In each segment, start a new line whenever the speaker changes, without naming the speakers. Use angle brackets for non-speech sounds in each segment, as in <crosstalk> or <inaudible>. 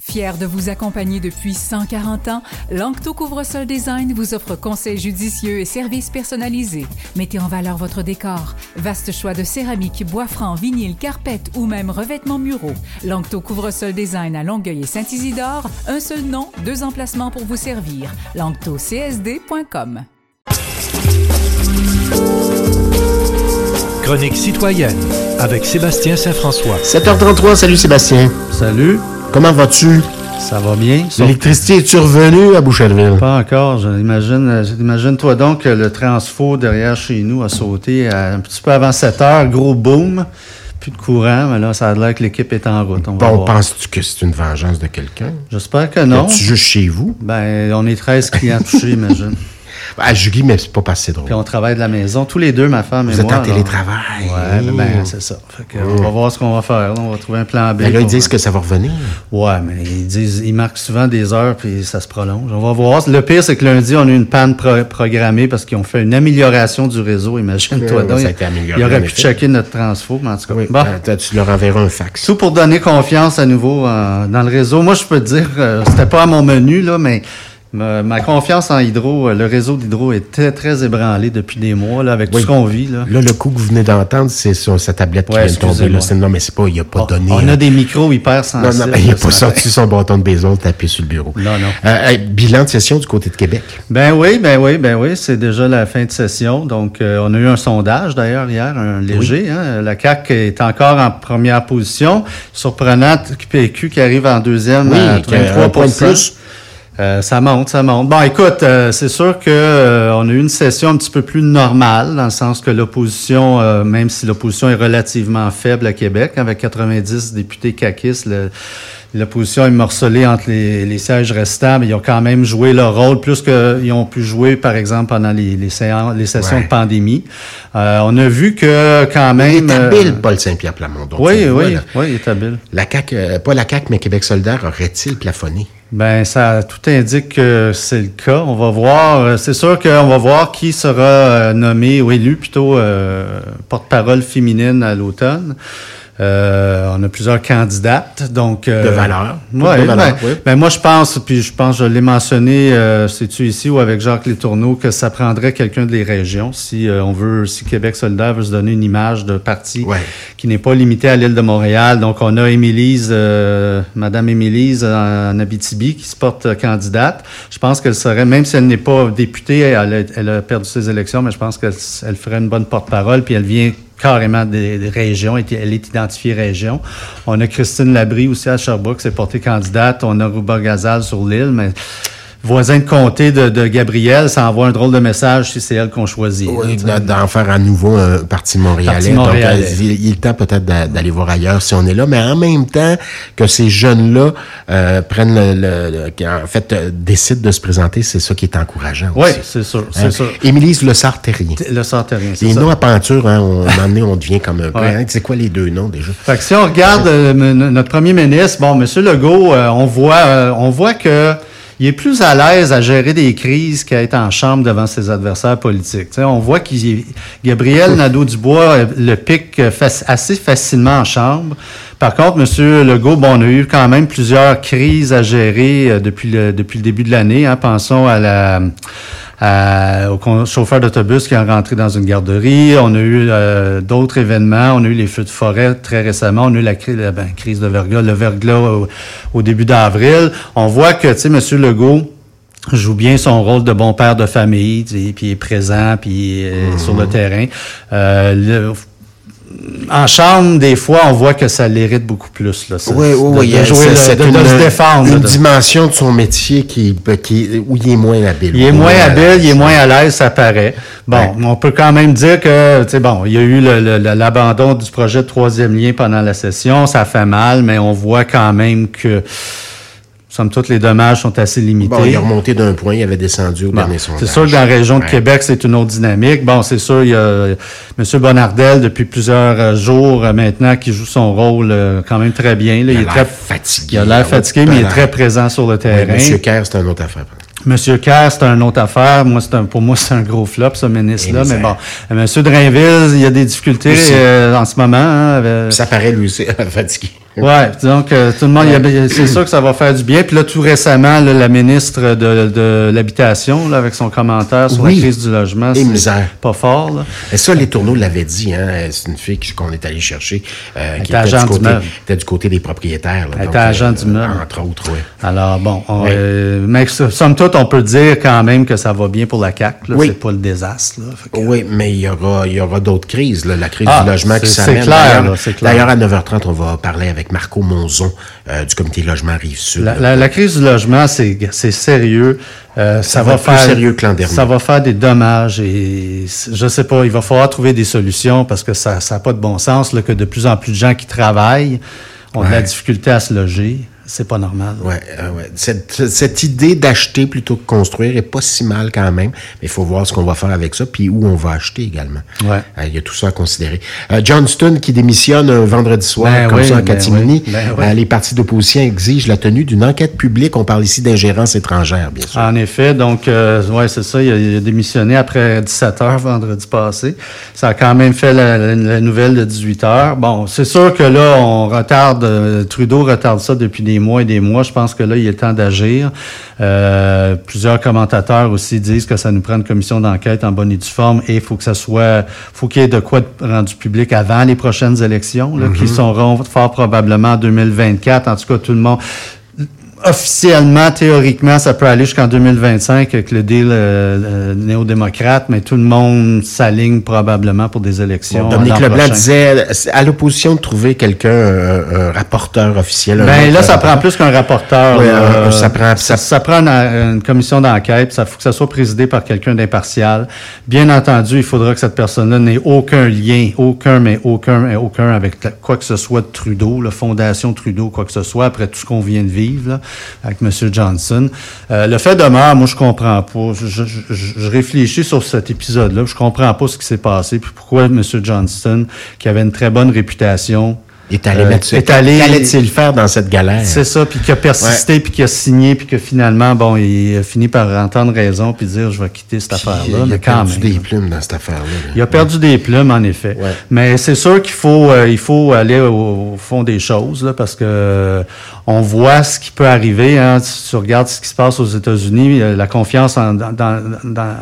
Fier de vous accompagner depuis 140 ans, Lancto Couvre-sol Design vous offre conseils judicieux et services personnalisés. Mettez en valeur votre décor. Vaste choix de céramique, bois franc, vinyle, carpette ou même revêtements muraux. Lancto Couvre-sol Design à Longueuil et Saint-Isidore. Un seul nom, deux emplacements pour vous servir. LanctoCSD.com.
Chronique citoyenne avec Sébastien Saint-François.
7h33, salut Sébastien.
Salut.
Comment vas-tu?
Ça va bien?
L'électricité est-tu revenue à Boucherville?
Pas encore. J'imagine, imagine-toi donc que le transfo derrière chez nous a sauté un petit peu avant 7 heures. Gros boom. Plus de courant, mais là, ça a l'air que l'équipe est en route.
On bon, penses-tu que c'est une vengeance de quelqu'un?
J'espère que non.
Es-tu juste chez vous?
Ben, on est 13 clients touchés, <laughs> imagine.
Ah, Julie, mais c'est pas passé drôle.
Puis on travaille de la maison, tous les deux, ma femme et
moi.
Vous
êtes en télétravail.
Ouais, ben, c'est ça. Fait que On va voir ce qu'on va faire. On va trouver un plan B.
Mais là, ils disent que ça va revenir.
Ouais, mais ils disent, ils marquent souvent des heures puis ça se prolonge. On va voir. Le pire, c'est que lundi, on a eu une panne programmée parce qu'ils ont fait une amélioration du réseau. Imagine-toi donc.
Ça a été amélioré,
il aurait pu checker notre transfo, mais en tout cas.
Oui,
bon.
ben, tu leur enverras un fax.
Tout pour donner confiance à nouveau euh, dans le réseau. Moi, je peux te dire, euh, c'était pas à mon menu, là, mais Ma, ma, confiance en Hydro, euh, le réseau d'Hydro est très, très ébranlé depuis des mois, là, avec tout ce qu'on vit. Là.
là, le coup que vous venez d'entendre, c'est sur sa tablette
ouais,
qui vient de tomber. Là. Non, mais c'est pas, il a pas
on,
donné.
On a des micros hyper sensibles.
Non, non, il n'a pas sorti son bâton de baseball tapé sur le bureau.
Non, non.
Euh, bilan de session du côté de Québec.
Ben oui, ben oui, ben oui, c'est déjà la fin de session. Donc, euh, on a eu un sondage d'ailleurs hier, un léger. Oui. Hein? La CAQ est encore en première position. Surprenant, QPQ qui arrive en deuxième
oui,
à 33
point de plus.
Euh, ça monte, ça monte. Bon, écoute, euh, c'est sûr que euh, on a eu une session un petit peu plus normale, dans le sens que l'opposition, euh, même si l'opposition est relativement faible à Québec, avec 90 députés caquistes, l'opposition est morcelée entre les, les, sièges restants, mais ils ont quand même joué leur rôle, plus qu'ils ont pu jouer, par exemple, pendant les, les, séances, les sessions
Ouais.
de pandémie. On a vu que quand même...
Il est habile, Paul Saint-Pierre Plamondon.
oui,
vois,
oui, oui, il est habile.
La CAQ, pas la CAQ, mais Québec solidaire aurait-il plafonné?
Ben, ça tout indique que c'est le cas. On va voir. euh, C'est sûr qu'on va voir qui sera euh, nommé ou élu plutôt euh, porte-parole féminine à l'automne. Euh, on a plusieurs candidates, donc euh,
De valeur.
Ouais,
De valeur,
ben,
oui.
ben, moi je pense, puis je pense, je l'ai mentionné, euh, c'est-tu ici ou avec Jacques Letourneau, que ça prendrait quelqu'un des régions si euh, on veut, si Québec solidaire veut se donner une image de parti
Ouais.
qui n'est pas limité à l'île de Montréal. Donc, on a Émilise, euh, Madame Émilise en Abitibi qui se porte candidate. Je pense qu'elle serait, même si elle n'est pas députée, elle a, elle a perdu ses élections, mais je pense qu'elle elle ferait une bonne porte-parole, puis elle vient carrément des, des régions, elle est- identifiée région. On a Christine Labrie aussi à Sherbrooke, s'est portée candidate. On a Rouba Gazal sur l'île, mais voisin de comté de, de Gabriel, ça envoie un drôle de message si c'est elle qu'on choisit.
Oui, d'en faire à nouveau un parti montréalais.
Parti
Donc,
montréalais.
euh, il, il est temps peut-être d'a- d'aller voir ailleurs si on est là, mais en même temps que ces jeunes-là euh, prennent le, le- le- qui, en fait, euh, décident de se présenter, c'est ça qui est encourageant
Oui,
aussi.
c'est sûr, c'est
Hein?
sûr.
Émilise Le Sartérien.
Le Sartérien, c'est
Les
ça.
noms à peinture, hein, on, à un moment donné, on devient comme un peu.
Ouais.
hein, c'est quoi les deux noms déjà?
Fait que si on regarde euh, m- notre premier ministre, bon, Monsieur Legault, euh, on voit, euh, on voit que il est plus à l'aise à gérer des crises qu'à être en chambre devant ses adversaires politiques. On voit qu'il Gabriel Nadeau-Dubois euh, le pique euh, assez facilement en chambre. Par contre, Monsieur Legault, bon, on a eu quand même plusieurs crises à gérer euh, depuis le depuis le début de l'année. Hein. Pensons à la à- au con- chauffeur d'autobus qui est rentré dans une garderie. On a eu euh, d'autres événements. On a eu les feux de forêt très récemment. On a eu la, la- ben, crise de verglas, le verglas au, au début d'avril. On voit que, tu sais, M. Legault joue bien son rôle de bon père de famille, puis il est présent, puis euh, sur le terrain. Euh, le- en chambre, des fois, on voit que ça l'hérite beaucoup plus. Là, ça,
Oui, oui,
de-
oui.
de,
il y a-
jouer le- de
une,
se défendre.
Une
de-
dimension de son métier qui, qui, où il est moins habile.
Il est moins habile, il est moins à l'aise, ça paraît. Bon,
Ouais.
on peut quand même dire que, tu sais, bon, il y a eu l'abandon du projet de troisième lien pendant la session, ça fait mal, mais on voit quand même que, somme toute, les dommages sont assez limités.
Bon, il est remonté d'un point, il avait descendu au
Bon,
dernier sondage.
c'est sûr que dans la région de
Ouais.
Québec, c'est une autre dynamique. Bon, c'est sûr, il y a M. Bonardel depuis plusieurs euh, jours euh, maintenant qui joue son rôle euh, quand même très bien. là.
Il a
est très
fatigué.
Il a l'air fatigué, mais il est très présent sur le terrain.
Monsieur Kerr, c'est une autre affaire.
Monsieur Kerr, c'est une autre affaire. Moi, c'est un, pour moi, c'est un gros flop, ce ministre-là.
Et
Mais bon, euh, Monsieur Drainville, il y a des difficultés euh, en ce moment. hein, avec-
Ça paraît lui aussi <laughs> fatigué.
Ouais, donc euh, tout le monde, c'est sûr que ça va faire du bien. Puis là, tout récemment, là, la ministre de, de l'habitation, avec son commentaire sur la crise du logement, c'est pas fort. Là.
Et ça, les tourneaux l'avaient dit. Hein, c'est une fille qu'on est allé chercher,
euh, qui était du, côté,
était du, côté, des propriétaires.
Là, Elle était agent du meuble.
Entre autres, oui.
Alors bon, on, euh, mais somme toute, on peut dire quand même que ça va bien pour la CAC. Oui. C'est pas le désastre.
Oui, mais il y aura, y aura d'autres crises. La crise ah, du logement qui s'amène. D'ailleurs, à 9h30, on va parler avec Marco Monzon euh, du comité logement Rive-Sud.
La, crise du logement, c'est sérieux.
Euh, ça, va, faire sérieux que l'an dernier.
Ça va faire des dommages et je sais pas, il va falloir trouver des solutions parce que ça n'a pas de bon sens là, que de plus en plus de gens qui travaillent ont de la difficulté à se loger. C'est pas normal.
Ouais, euh, ouais. Cette, cette idée d'acheter plutôt que construire est pas si mal quand même. Mais il faut voir ce qu'on va faire avec ça, puis où on va acheter également.
Ouais.
Euh, il y a tout ça à considérer. Euh, Johnston qui démissionne un vendredi soir, ben comme ça, en ben catimini. Ben les partis d'opposition exigent la tenue d'une enquête publique. On parle ici d'ingérence étrangère, bien sûr.
En effet. Donc, ouais, c'est ça. Il a, démissionné après 17 heures vendredi passé. Ça a quand même fait la, la nouvelle de 18 heures. Bon, c'est sûr que là, on retarde, Trudeau retarde ça depuis des mois et des mois. Je pense que là, il est temps d'agir. Euh, plusieurs commentateurs aussi disent que ça nous prend une commission d'enquête en bonne et due forme et il faut que ça soit, faut qu'il y ait de quoi rendu public avant les prochaines élections, là, qui mm-hmm. seront fort probablement en 2024. En tout cas, tout le monde officiellement, théoriquement, ça peut aller jusqu'en 2025 avec le deal euh, euh, néo-démocrate, mais tout le monde s'aligne probablement pour des élections.
Bon, Dominique Leblanc disait à l'opposition de trouver quelqu'un, un, rapporteur officiel.
Ben là, ça prend plus qu'un rapporteur. ça prend, ça, prend une, commission d'enquête. Ça faut que ça soit présidé par quelqu'un d'impartial. Bien entendu, il faudra que cette personne-là n'ait aucun lien, aucun, mais aucun, mais aucun avec quoi que ce soit de Trudeau, la fondation Trudeau, quoi que ce soit, après tout ce qu'on vient de vivre. Là avec M. Johnson. Euh, le fait demeure, moi, je comprends pas. Je, réfléchis sur cet épisode-là. Je comprends pas ce qui s'est passé. Puis pourquoi M. Johnson, qui avait une très bonne réputation,
est allé euh, est allé, qu'allait-il faire dans cette galère?
C'est ça, puis qui a persisté, puis qui a signé, puis que finalement, bon, il a fini par entendre raison, puis dire, je vais quitter cette affaire-là.
Il a perdu des plumes dans cette affaire-là.
Il a perdu des plumes, en effet. Mais c'est sûr qu'il faut, euh, il faut aller au, fond des choses, là, parce que euh, on voit ce qui peut arriver. Hein. Si tu regardes ce qui se passe aux États-Unis, la confiance en, dans, dans dans,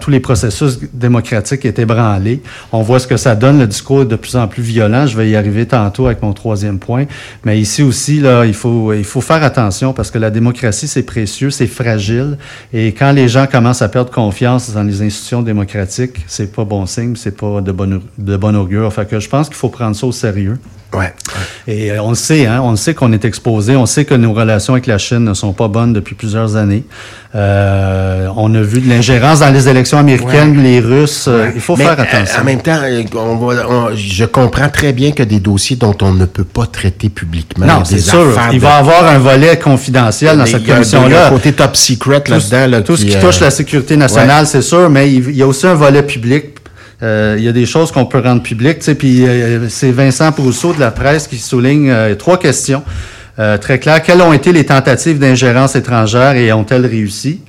tous les processus démocratiques est ébranlé. On voit ce que ça donne. Le discours est de plus en plus violent. Je vais y arriver tantôt avec mon troisième point. Mais ici aussi, là, il faut, il faut faire attention parce que la démocratie, c'est précieux, c'est fragile. Et quand les gens commencent à perdre confiance dans les institutions démocratiques, c'est pas bon signe, c'est pas de bon, de bon augure. Fait je pense qu'il faut prendre ça au sérieux.
Ouais.
Et euh, on le sait, hein, on le sait qu'on est exposé, on sait que nos relations avec la Chine ne sont pas bonnes depuis plusieurs années. Euh, on a vu de l'ingérence dans les élections américaines, les Russes. Euh, il faut faire attention.
En même temps, je comprends très bien que des dossiers dont on ne peut pas traiter publiquement.
Non, c'est sûr. Il va y avoir un volet confidentiel dans cette commission-là.
Côté top secret là-dedans.
tout ce qui touche la sécurité nationale, c'est sûr, mais il y a aussi un volet public euh, il y a des choses qu'on peut rendre publiques. Puis euh, c'est Vincent Pousseau de la presse qui souligne euh, trois questions très claires. Quelles ont été les tentatives d'ingérence étrangère et ont-elles réussi?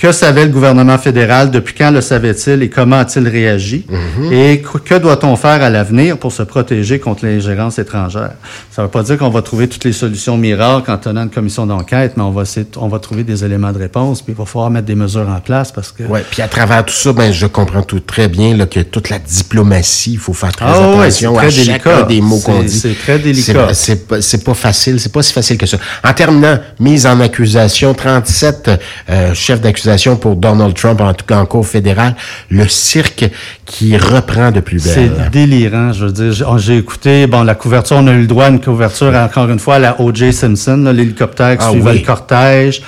Que savait le gouvernement fédéral? Depuis quand le savait-il? Et comment a-t-il réagi? Mhm. Et que doit-on faire à l'avenir pour se protéger contre l'ingérence étrangère? Ça ne veut pas dire qu'on va trouver toutes les solutions miracles en tenant une commission d'enquête, mais on va, on va trouver des éléments de réponse, puis il va falloir mettre des mesures en place parce que...
Oui, puis à travers tout ça, ben, je comprends tout très bien là, que toute la diplomatie, il faut faire très ah attention à chacun des mots qu'on dit.
C'est très délicat.
C'est pas, pas facile, c'est pas si facile que ça. En terminant, mise en accusation, 37 euh, chefs d'accusation pour Donald Trump, en tout cas en cour fédérale, le cirque qui reprend de plus belle.
C'est délirant, je veux dire. J'ai écouté, bon, la couverture, on a eu le droit à une couverture, encore une fois, à la O.J. Simpson, l'hélicoptère qui ah suivait le cortège.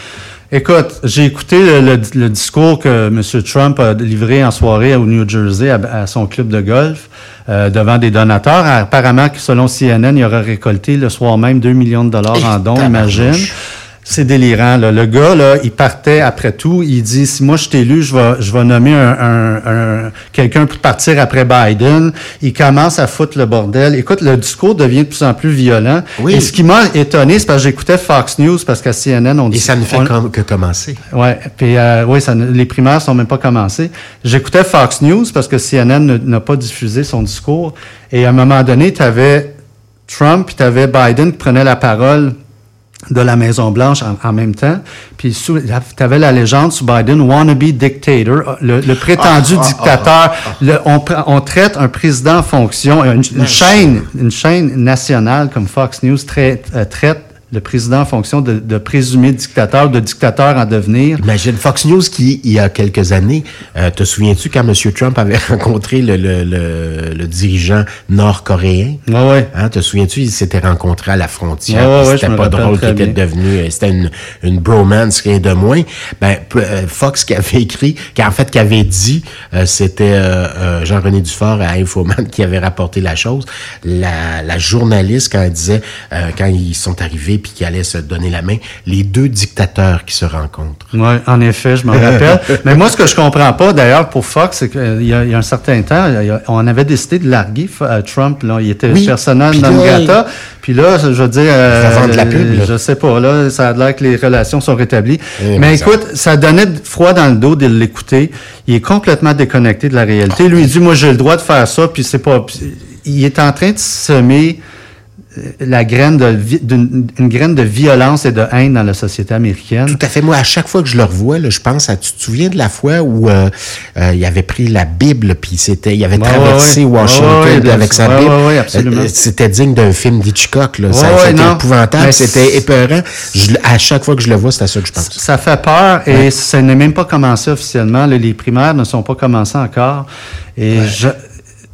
Écoute, j'ai écouté le, discours que M. Trump a livré en soirée au New Jersey à, son club de golf euh, devant des donateurs. Apparemment, selon CNN, il aurait récolté le soir même 2 millions de dollars en dons, imagine. C'est délirant. Là. Le gars, là, il partait après tout. Il dit si moi je t'ai élu, je vais, je vais nommer un, un, quelqu'un pour partir après Biden. Il commence à foutre le bordel. Écoute, le discours devient de plus en plus violent. Oui. Et ce qui m'a étonné, c'est parce que j'écoutais Fox News parce qu'à CNN on dit.
Et ça ne fait que commencer.
Ouais. Puis euh, oui, ça, les primaires sont même pas commencées. J'écoutais Fox News parce que CNN n'a pas diffusé son discours. Et à un moment donné, tu avais Trump, puis tu avais Biden qui prenait la parole de la Maison-Blanche en, même temps. Puis tu avais la légende sous Biden, wannabe dictator, le, prétendu ah, ah, dictateur. le, on, on, traite un président en fonction, une, une chaîne, une chaîne nationale comme Fox News traite, euh, traite le président en fonction de, de présumé dictateur, de dictateur en devenir.
Imagine Fox News qui, il y a quelques années, euh, te souviens-tu quand M. Trump avait <laughs> rencontré le, le, le, le dirigeant nord-coréen?
Ouais, ouais.
Hein, te souviens-tu, ils s'étaient rencontrés à la frontière. Ouais, c'était pas drôle qu'il était devenu, euh, c'était une, une bromance, rien de moins. Ben, euh, Fox qui avait écrit, qui en fait, qui avait dit, c'était Jean-René Dufort à Infoman qui avait rapporté la chose. La, la journaliste, quand elle disait, quand ils sont arrivés puis qui allait se donner la main. Les deux dictateurs qui se rencontrent.
Oui, en effet, je me rappelle. <laughs> Mais moi, ce que je comprends pas, d'ailleurs, pour Fox, c'est qu'il y, a un certain temps, on avait décidé de larguer euh, Trump. Là. Il était oui. personnel non grata. Puis là, je veux dire,
euh, la pub,
je sais pas, là, ça a l'air que les relations sont rétablies. Eh, mais écoute, ça... donnait froid dans le dos de l'écouter. Il est complètement déconnecté de la réalité. Lui, il dit, moi, j'ai le droit de faire ça, puis c'est pas... Il est en train de semer la graine de une graine de violence et de haine dans la société américaine.
Tout à fait. Moi, à chaque fois que je le revois, là, je pense à. Tu te souviens de la fois où euh, euh, il avait pris la Bible puis c'était, il avait traversé Washington avec sa Bible.
absolument. Euh,
c'était digne d'un film d'Hitchcock. Là. ça, c'était épouvantable, c'était épeurant. à chaque fois que je le vois, c'est à ça que je pense.
Ça fait peur et ça n'est même pas commencé officiellement. Les primaires ne sont pas commencées encore. Et je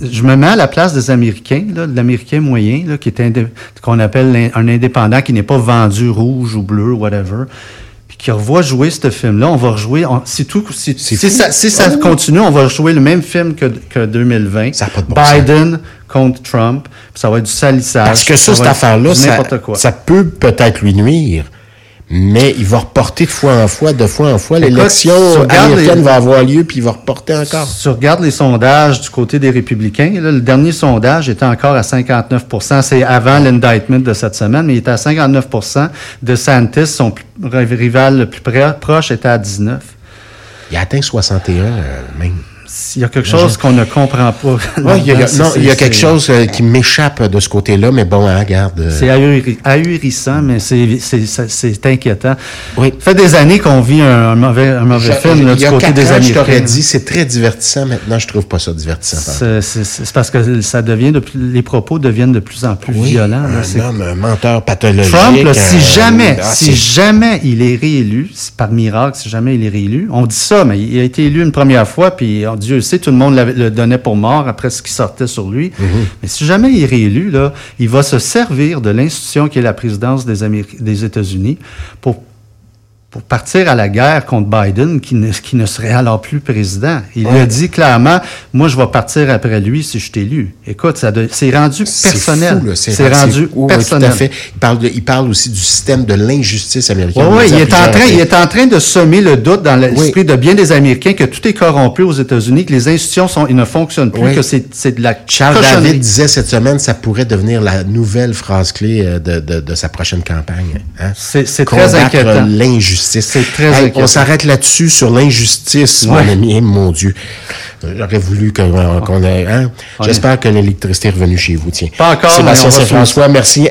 je me mets à la place des Américains, là, de l'Américain moyen, là, qui est qu'on appelle un indépendant qui n'est pas vendu rouge ou bleu, whatever, puis qui revoit jouer ce film-là. On va rejouer, si tout, si, si ça, si ça continue, on va jouer le même film que, que 2020.
Ça pas de
bon Biden contre Trump, ça va être du salissage.
Parce que ça, cette affaire-là, ça, ça peut peut-être lui nuire mais il va reporter de fois en fois, de fois en fois. L'élection américaine va avoir lieu, puis il va reporter encore.
Si tu regardes les sondages du côté des républicains, le dernier sondage était encore à 59% C'est avant l'indictment de cette semaine, mais il était à 59 De Santis, son rival le plus proche, était à 19
Il a atteint 61 euh, même.
Il y a quelque chose qu'on ne comprend pas. <laughs>
y a, non, il y a quelque chose euh, qui m'échappe de ce côté-là, mais bon, hein, regarde. Euh,
c'est ahurissant, mais c'est inquiétant.
Oui.
Ça fait des années qu'on vit un, mauvais, un mauvais film là, du côté des Américains. Je
t'aurais dit, c'est très divertissant. Maintenant, je trouve pas ça divertissant.
C'est parce que ça devient de les propos deviennent de plus en plus violents.
un homme, un menteur pathologique.
Trump, si jamais, ah, si jamais il est réélu, par miracle, si jamais il est réélu, on dit ça, mais il a été élu une première fois, puis Dieu sait, tout le monde le donnait pour mort après ce qui sortait sur lui. Mhm. Mais si jamais il est réélu, là, il va se servir de l'institution qui est la présidence des, des États-Unis pour pour partir à la guerre contre Biden, qui ne, qui ne serait alors plus président. Il a dit clairement, moi, je vais partir après lui si je t'élu. Écoute, ça c'est rendu personnel. C'est rendu personnel.
tout à fait. Il parle, de, il parle aussi du système de l'injustice américaine.
Oui, il, est en train, il est en train de semer le doute dans l'esprit de bien des Américains que tout est corrompu aux États-Unis, que les institutions sont, ils ne fonctionnent plus, que c'est de la
Charles David disait cette semaine, ça pourrait devenir la nouvelle phrase clé euh, de, de, de sa prochaine campagne. Hein?
C'est très inquiétant.
l'injustice c'est très On s'arrête là-dessus sur l'injustice, mon ami, mon Dieu. J'aurais voulu qu'on ait. Hein? J'espère que l'électricité est revenue chez vous. Tiens.
Pas encore.
Sébastien François, merci